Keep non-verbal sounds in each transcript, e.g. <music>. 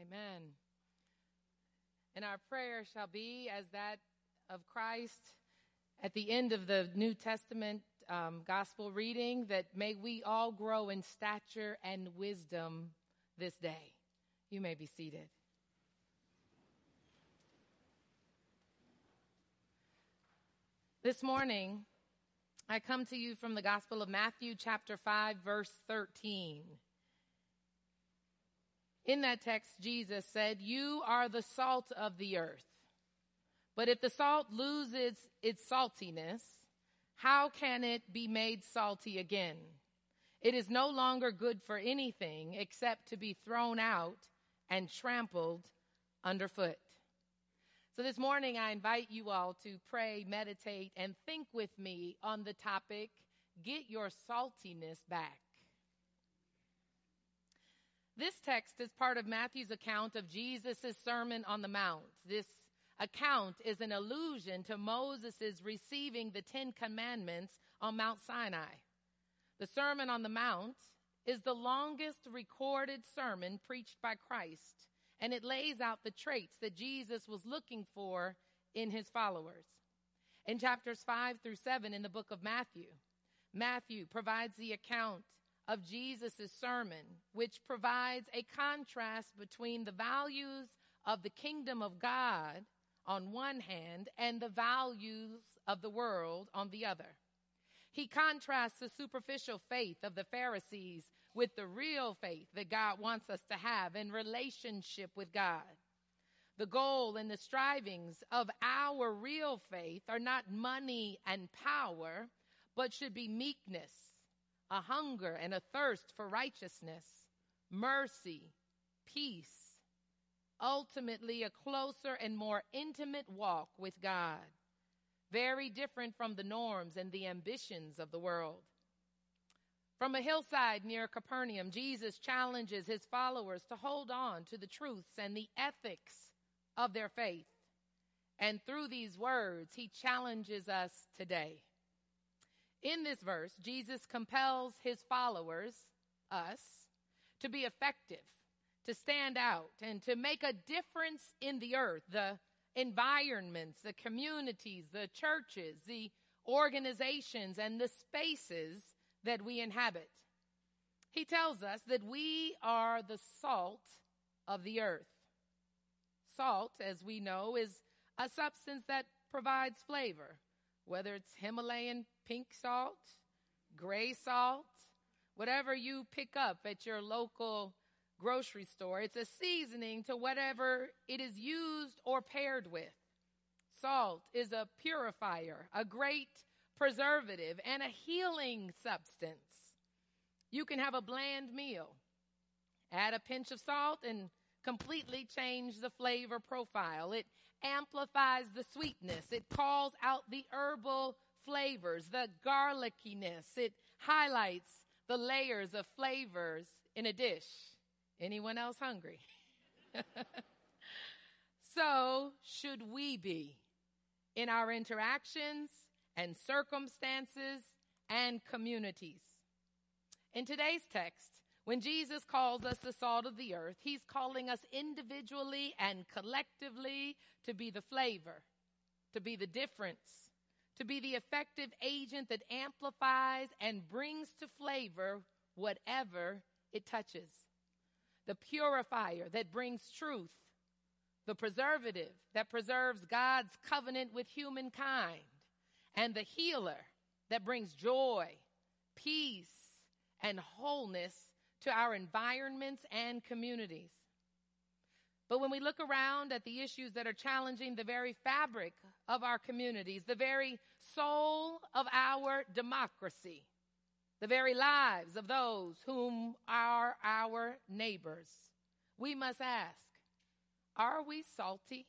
Amen. And our prayer shall be as that of Christ at the end of the New Testament um, gospel reading that may we all grow in stature and wisdom this day. You may be seated. This morning, I come to you from the Gospel of Matthew, chapter 5, verse 13. In that text, Jesus said, You are the salt of the earth. But if the salt loses its saltiness, how can it be made salty again? It is no longer good for anything except to be thrown out and trampled underfoot. So this morning I invite you all to pray, meditate, and think with me on the topic, get your saltiness back. This text is part of Matthew's account of Jesus' Sermon on the Mount. This account is an allusion to Moses' receiving the Ten Commandments on Mount Sinai. The Sermon on the Mount is the longest recorded sermon preached by Christ, and it lays out the traits that Jesus was looking for in his followers. In chapters 5 through 7 in the book of Matthew, Matthew provides the account of Jesus' sermon, which provides a contrast between the values of the kingdom of God on one hand and the values of the world on the other. He contrasts the superficial faith of the Pharisees with the real faith that God wants us to have in relationship with God. The goal and the strivings of our real faith are not money and power, but should be meekness, a hunger and a thirst for righteousness, mercy, peace, ultimately a closer and more intimate walk with God. Very different from the norms and the ambitions of the world. From a hillside near Capernaum, Jesus challenges his followers to hold on to the truths and the ethics of their faith. And through these words, he challenges us today. In this verse, Jesus compels his followers, us, to be effective, to stand out, and to make a difference in the earth, the environments, the communities, the churches, the organizations, and the spaces that we inhabit. He tells us that we are the salt of the earth. Salt, as we know, is a substance that provides flavor, whether it's Himalayan pink salt, gray salt, whatever you pick up at your local grocery store. It's a seasoning to whatever it is used or paired with. Salt is a purifier, a great preservative, and a healing substance. You can have a bland meal, add a pinch of salt, and completely change the flavor profile. It amplifies the sweetness. It calls out the herbal flavors, the garlickiness. It highlights the layers of flavors in a dish. Anyone else hungry? <laughs> so should we be in our interactions and circumstances and communities. In today's text, when Jesus calls us the salt of the earth, he's calling us individually and collectively to be the flavor, to be the difference, to be the effective agent that amplifies and brings to flavor whatever it touches. The purifier that brings truth. The preservative that preserves God's covenant with humankind. And the healer that brings joy, peace, and wholeness to our environments and communities. But when we look around at the issues that are challenging the very fabric of our communities, the very soul of our democracy, the very lives of those whom are our neighbors, we must ask, are we salty?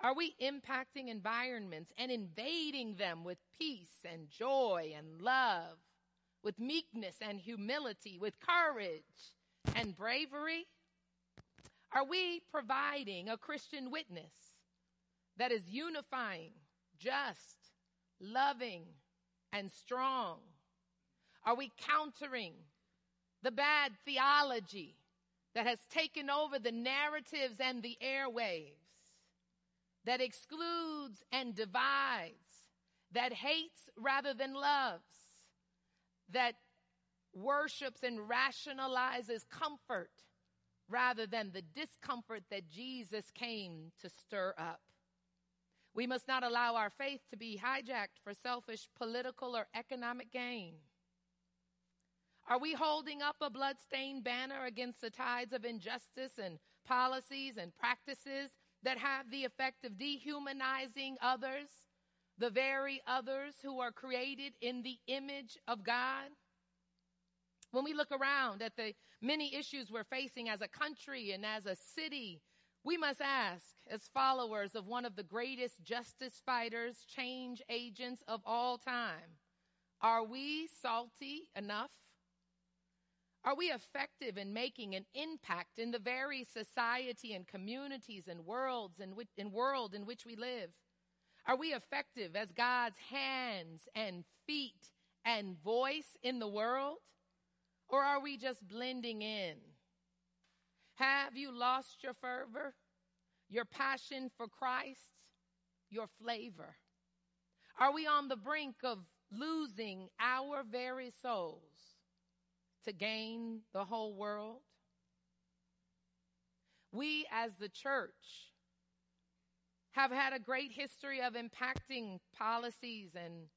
Are we impacting environments and invading them with peace and joy and love, with meekness and humility, with courage and bravery? Are we providing a Christian witness that is unifying, just, loving, and strong? Are we countering the bad theology that has taken over the narratives and the airwaves, that excludes and divides, that hates rather than loves, that worships and rationalizes comfort rather than the discomfort that Jesus came to stir up. We must not allow our faith to be hijacked for selfish political or economic gain. Are we holding up a bloodstained banner against the tides of injustice and policies and practices that have the effect of dehumanizing others, the very others who are created in the image of God? When we look around at the many issues we're facing as a country and as a city, we must ask, as followers of one of the greatest justice fighters, change agents of all time, are we salty enough? Are we effective in making an impact in the very society and communities and worlds in, which, in world in which we live? Are we effective as God's hands and feet and voice in the world? Or are we just blending in? Have you lost your fervor, your passion for Christ, your flavor? Are we on the brink of losing our very souls to gain the whole world? We as the church have had a great history of impacting policies and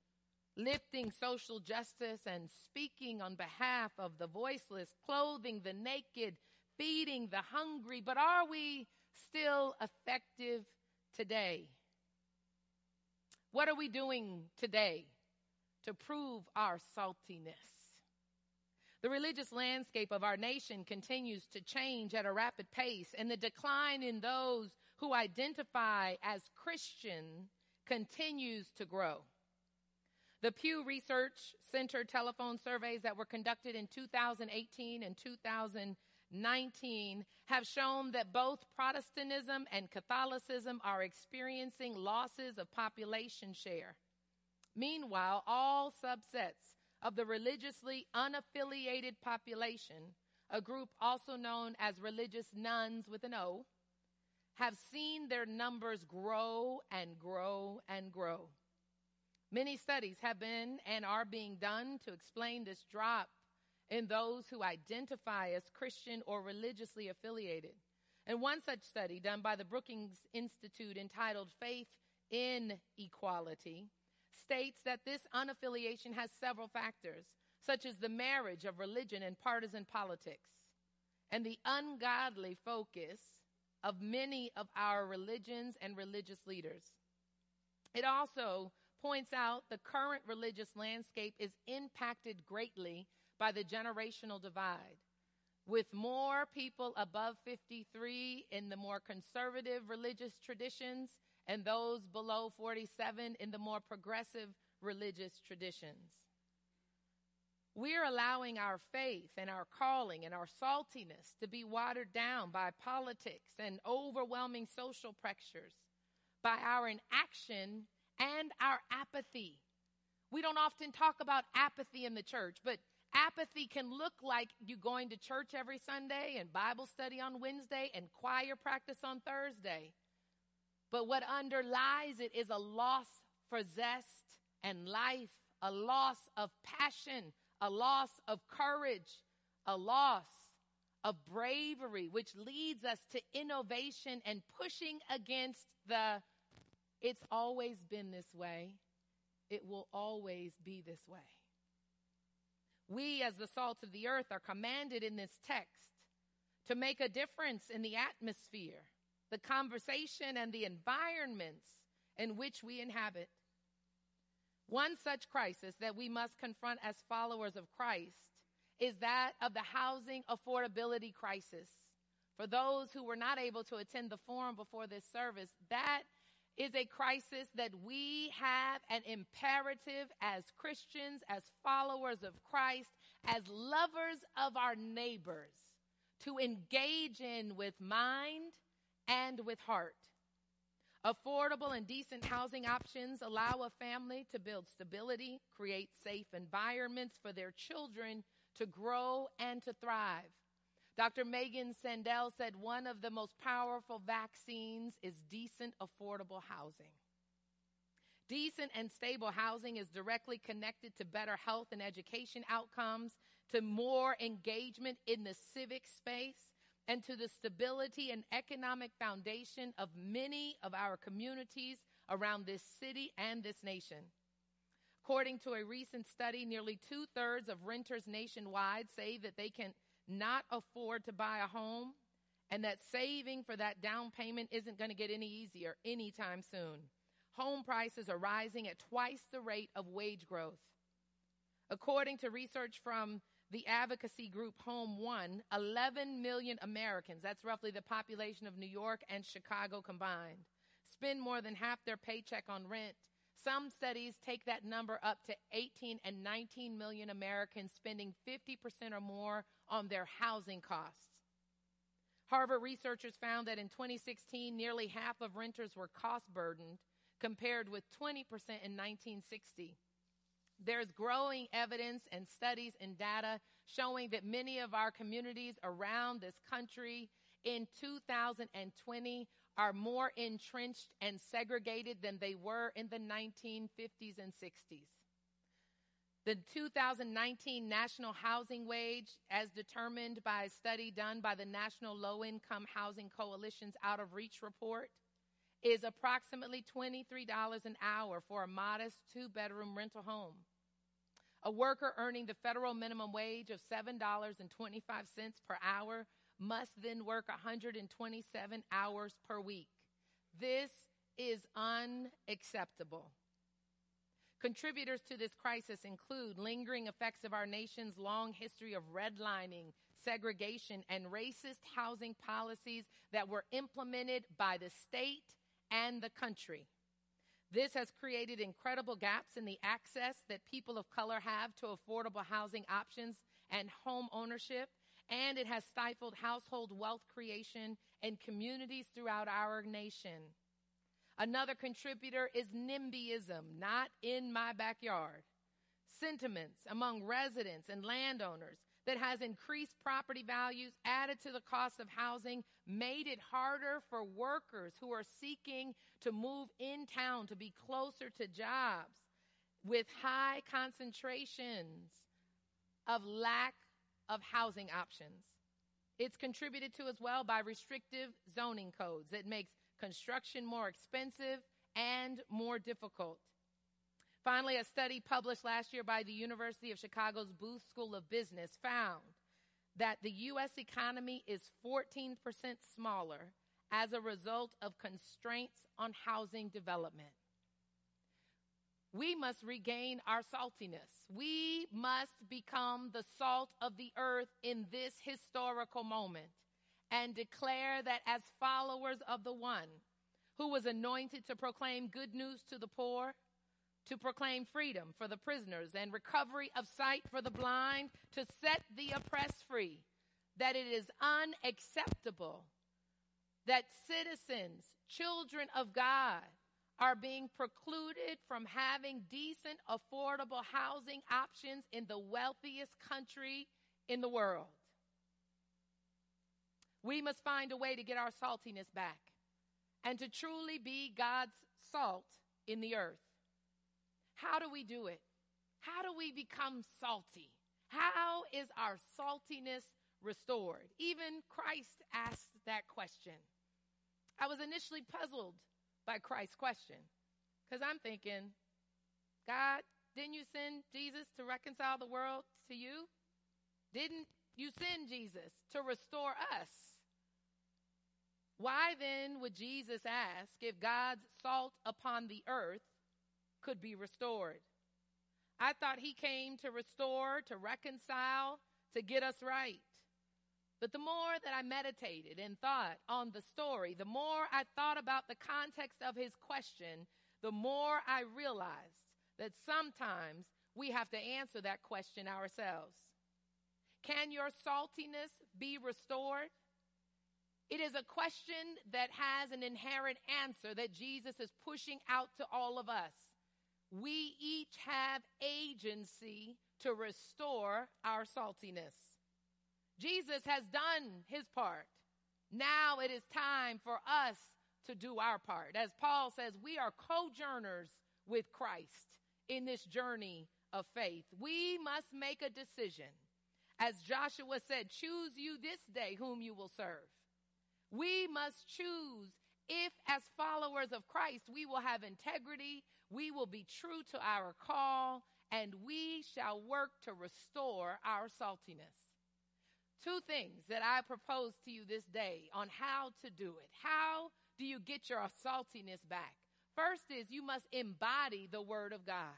lifting social justice and speaking on behalf of the voiceless, clothing the naked, feeding the hungry. But are we still effective today? What are we doing today to prove our saltiness? The religious landscape of our nation continues to change at a rapid pace, and the decline in those who identify as Christian continues to grow. The Pew Research Center telephone surveys that were conducted in 2018 and 2019 have shown that both Protestantism and Catholicism are experiencing losses of population share. Meanwhile, all subsets of the religiously unaffiliated population, a group also known as religious nones with an O, have seen their numbers grow and grow and grow. Many studies have been and are being done to explain this drop in those who identify as Christian or religiously affiliated. And one such study done by the Brookings Institute entitled Faith in Equality states that this unaffiliation has several factors, such as the marriage of religion and partisan politics, and the ungodly focus of many of our religions and religious leaders. It also points out the current religious landscape is impacted greatly by the generational divide. With more people above 53 in the more conservative religious traditions and those below 47 in the more progressive religious traditions. We're allowing our faith and our calling and our saltiness to be watered down by politics and overwhelming social pressures, by our inaction and our apathy. We don't often talk about apathy in the church, but apathy can look like you going to church every Sunday and Bible study on Wednesday and choir practice on Thursday. But what underlies it is a loss for zest and life, a loss of passion, a loss of courage, a loss of bravery, which leads us to innovation and pushing against the it's always been this way. It will always be this way. We, as the salt of the earth, are commanded in this text to make a difference in the atmosphere, the conversation, and the environments in which we inhabit. One such crisis that we must confront as followers of Christ is that of the housing affordability crisis. For those who were not able to attend the forum before this service, that is a crisis that we have an imperative as Christians, as followers of Christ, as lovers of our neighbors to engage in with mind and with heart. Affordable and decent housing options allow a family to build stability, create safe environments for their children to grow and to thrive. Dr. Megan Sandel said one of the most powerful vaccines is decent, affordable housing. Decent and stable housing is directly connected to better health and education outcomes, to more engagement in the civic space, and to the stability and economic foundation of many of our communities around this city and this nation. According to a recent study, nearly two thirds of renters nationwide say that they can not afford to buy a home and that saving for that down payment isn't going to get any easier anytime soon. Home prices are rising at twice the rate of wage growth. According to research from the advocacy group Home One, 11 million Americans, that's roughly the population of New York and Chicago combined, spend more than half their paycheck on rent. Some studies take that number up to 18 and 19 million Americans spending 50% or more on their housing costs. Harvard researchers found that in 2016, nearly half of renters were cost burdened, compared with 20% in 1960. There's growing evidence and studies and data showing that many of our communities around this country in 2020 are more entrenched and segregated than they were in the 1950s and 60s. The 2019 national housing wage, as determined by a study done by the National Low Income Housing Coalition's Out of Reach report, is approximately $23 an hour for a modest two bedroom rental home. A worker earning the federal minimum wage of $7.25 per hour must then work 127 hours per week. This is unacceptable. Contributors to this crisis include lingering effects of our nation's long history of redlining, segregation, and racist housing policies that were implemented by the state and the country. This has created incredible gaps in the access that people of color have to affordable housing options and home ownership, and it has stifled household wealth creation in communities throughout our nation. Another contributor is NIMBYism, not in my backyard. Sentiments among residents and landowners that has increased property values, added to the cost of housing, made it harder for workers who are seeking to move in town to be closer to jobs with high concentrations of lack of housing options. It's contributed to as well by restrictive zoning codes that makes construction more expensive and more difficult. Finally, a study published last year by the University of Chicago's Booth School of Business found that the U.S. economy is 14% smaller as a result of constraints on housing development. We must regain our saltiness. We must become the salt of the earth in this historical moment and declare that as followers of the one who was anointed to proclaim good news to the poor, to proclaim freedom for the prisoners and recovery of sight for the blind, to set the oppressed free, that it is unacceptable that citizens, children of God, are being precluded from having decent, affordable housing options in the wealthiest country in the world. We must find a way to get our saltiness back and to truly be God's salt in the earth. How do we do it? How do we become salty? How is our saltiness restored? Even Christ asked that question. I was initially puzzled by Christ's question because I'm thinking, God, didn't you send Jesus to reconcile the world to you? Didn't you send Jesus to restore us? Why then would Jesus ask if God's salt upon the earth could be restored. I thought he came to restore, to reconcile, to get us right. But the more that I meditated and thought on the story, the more I thought about the context of his question, the more I realized that sometimes we have to answer that question ourselves. Can your saltiness be restored? It is a question that has an inherent answer that Jesus is pushing out to all of us we each have agency to restore our saltiness. Jesus has done his part. Now it is time for us to do our part. As Paul says, we are co-journers with Christ in this journey of faith. We must make a decision. As Joshua said, choose you this day whom you will serve. We must choose if, as followers of Christ, we will have integrity, we will be true to our call, and we shall work to restore our saltiness. Two things that I propose to you this day on how to do it. How do you get your saltiness back? First is you must embody the Word of God.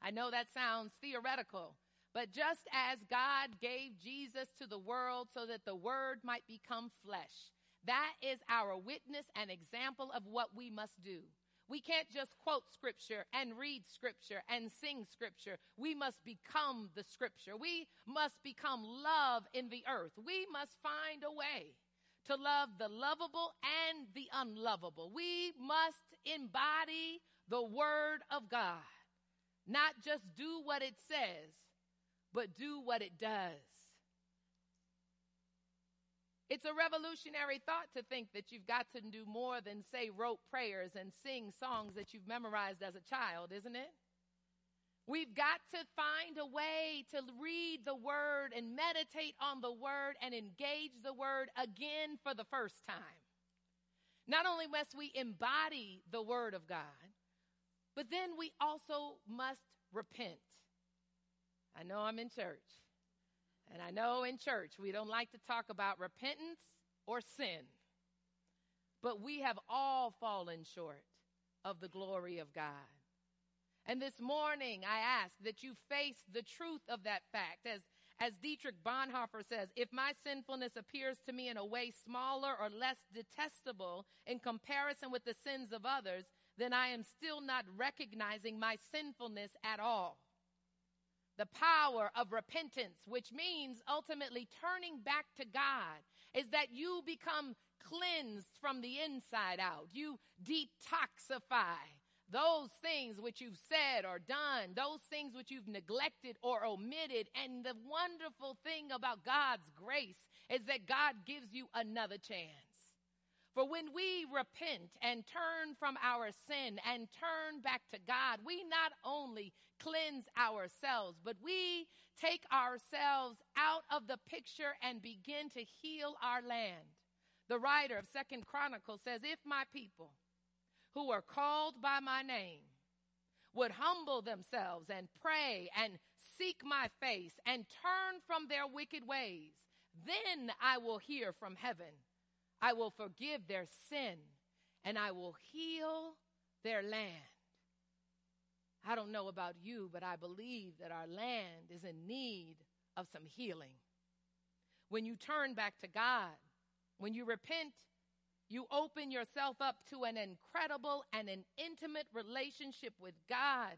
I know that sounds theoretical, but just as God gave Jesus to the world so that the Word might become flesh, that is our witness and example of what we must do. We can't just quote scripture and read scripture and sing scripture. We must become the scripture. We must become love in the earth. We must find a way to love the lovable and the unlovable. We must embody the word of God, not just do what it says, but do what it does. It's a revolutionary thought to think that you've got to do more than say rote prayers and sing songs that you've memorized as a child, isn't it? We've got to find a way to read the word and meditate on the word and engage the word again for the first time. Not only must we embody the word of God, but then we also must repent. I know I'm in church. And I know in church we don't like to talk about repentance or sin, but we have all fallen short of the glory of God. And this morning I ask that you face the truth of that fact. As, as Dietrich Bonhoeffer says, if my sinfulness appears to me in a way smaller or less detestable in comparison with the sins of others, then I am still not recognizing my sinfulness at all the power of repentance, which means ultimately turning back to God, is that you become cleansed from the inside out. You detoxify those things which you've said or done, those things which you've neglected or omitted. And the wonderful thing about God's grace is that God gives you another chance. For when we repent and turn from our sin and turn back to God, we not only cleanse ourselves, but we take ourselves out of the picture and begin to heal our land. The writer of Second Chronicles says, If my people who are called by my name would humble themselves and pray and seek my face and turn from their wicked ways, then I will hear from heaven I will forgive their sin and I will heal their land. I don't know about you, but I believe that our land is in need of some healing. When you turn back to God, when you repent, you open yourself up to an incredible and an intimate relationship with God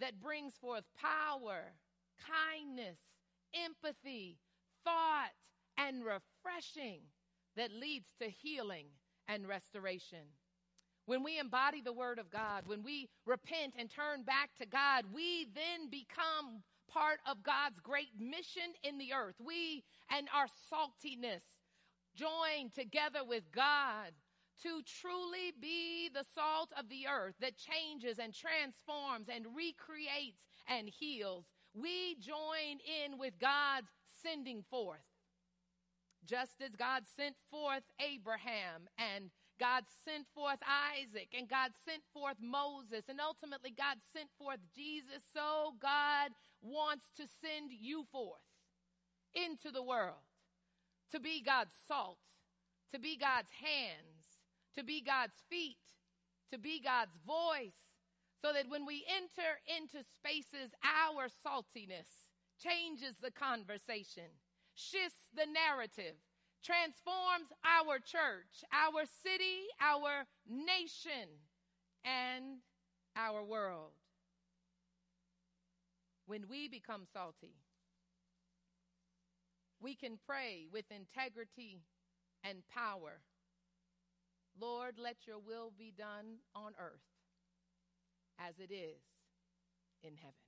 that brings forth power, kindness, empathy, thought, and refreshing that leads to healing and restoration. When we embody the Word of God, when we repent and turn back to God, we then become part of God's great mission in the earth. We and our saltiness join together with God to truly be the salt of the earth that changes and transforms and recreates and heals. We join in with God's sending forth just as God sent forth Abraham and God sent forth Isaac and God sent forth Moses and ultimately God sent forth Jesus, so God wants to send you forth into the world to be God's salt, to be God's hands, to be God's feet, to be God's voice, so that when we enter into spaces, our saltiness changes the conversation shifts the narrative, transforms our church, our city, our nation, and our world. When we become salty, we can pray with integrity and power. Lord, let your will be done on earth as it is in heaven.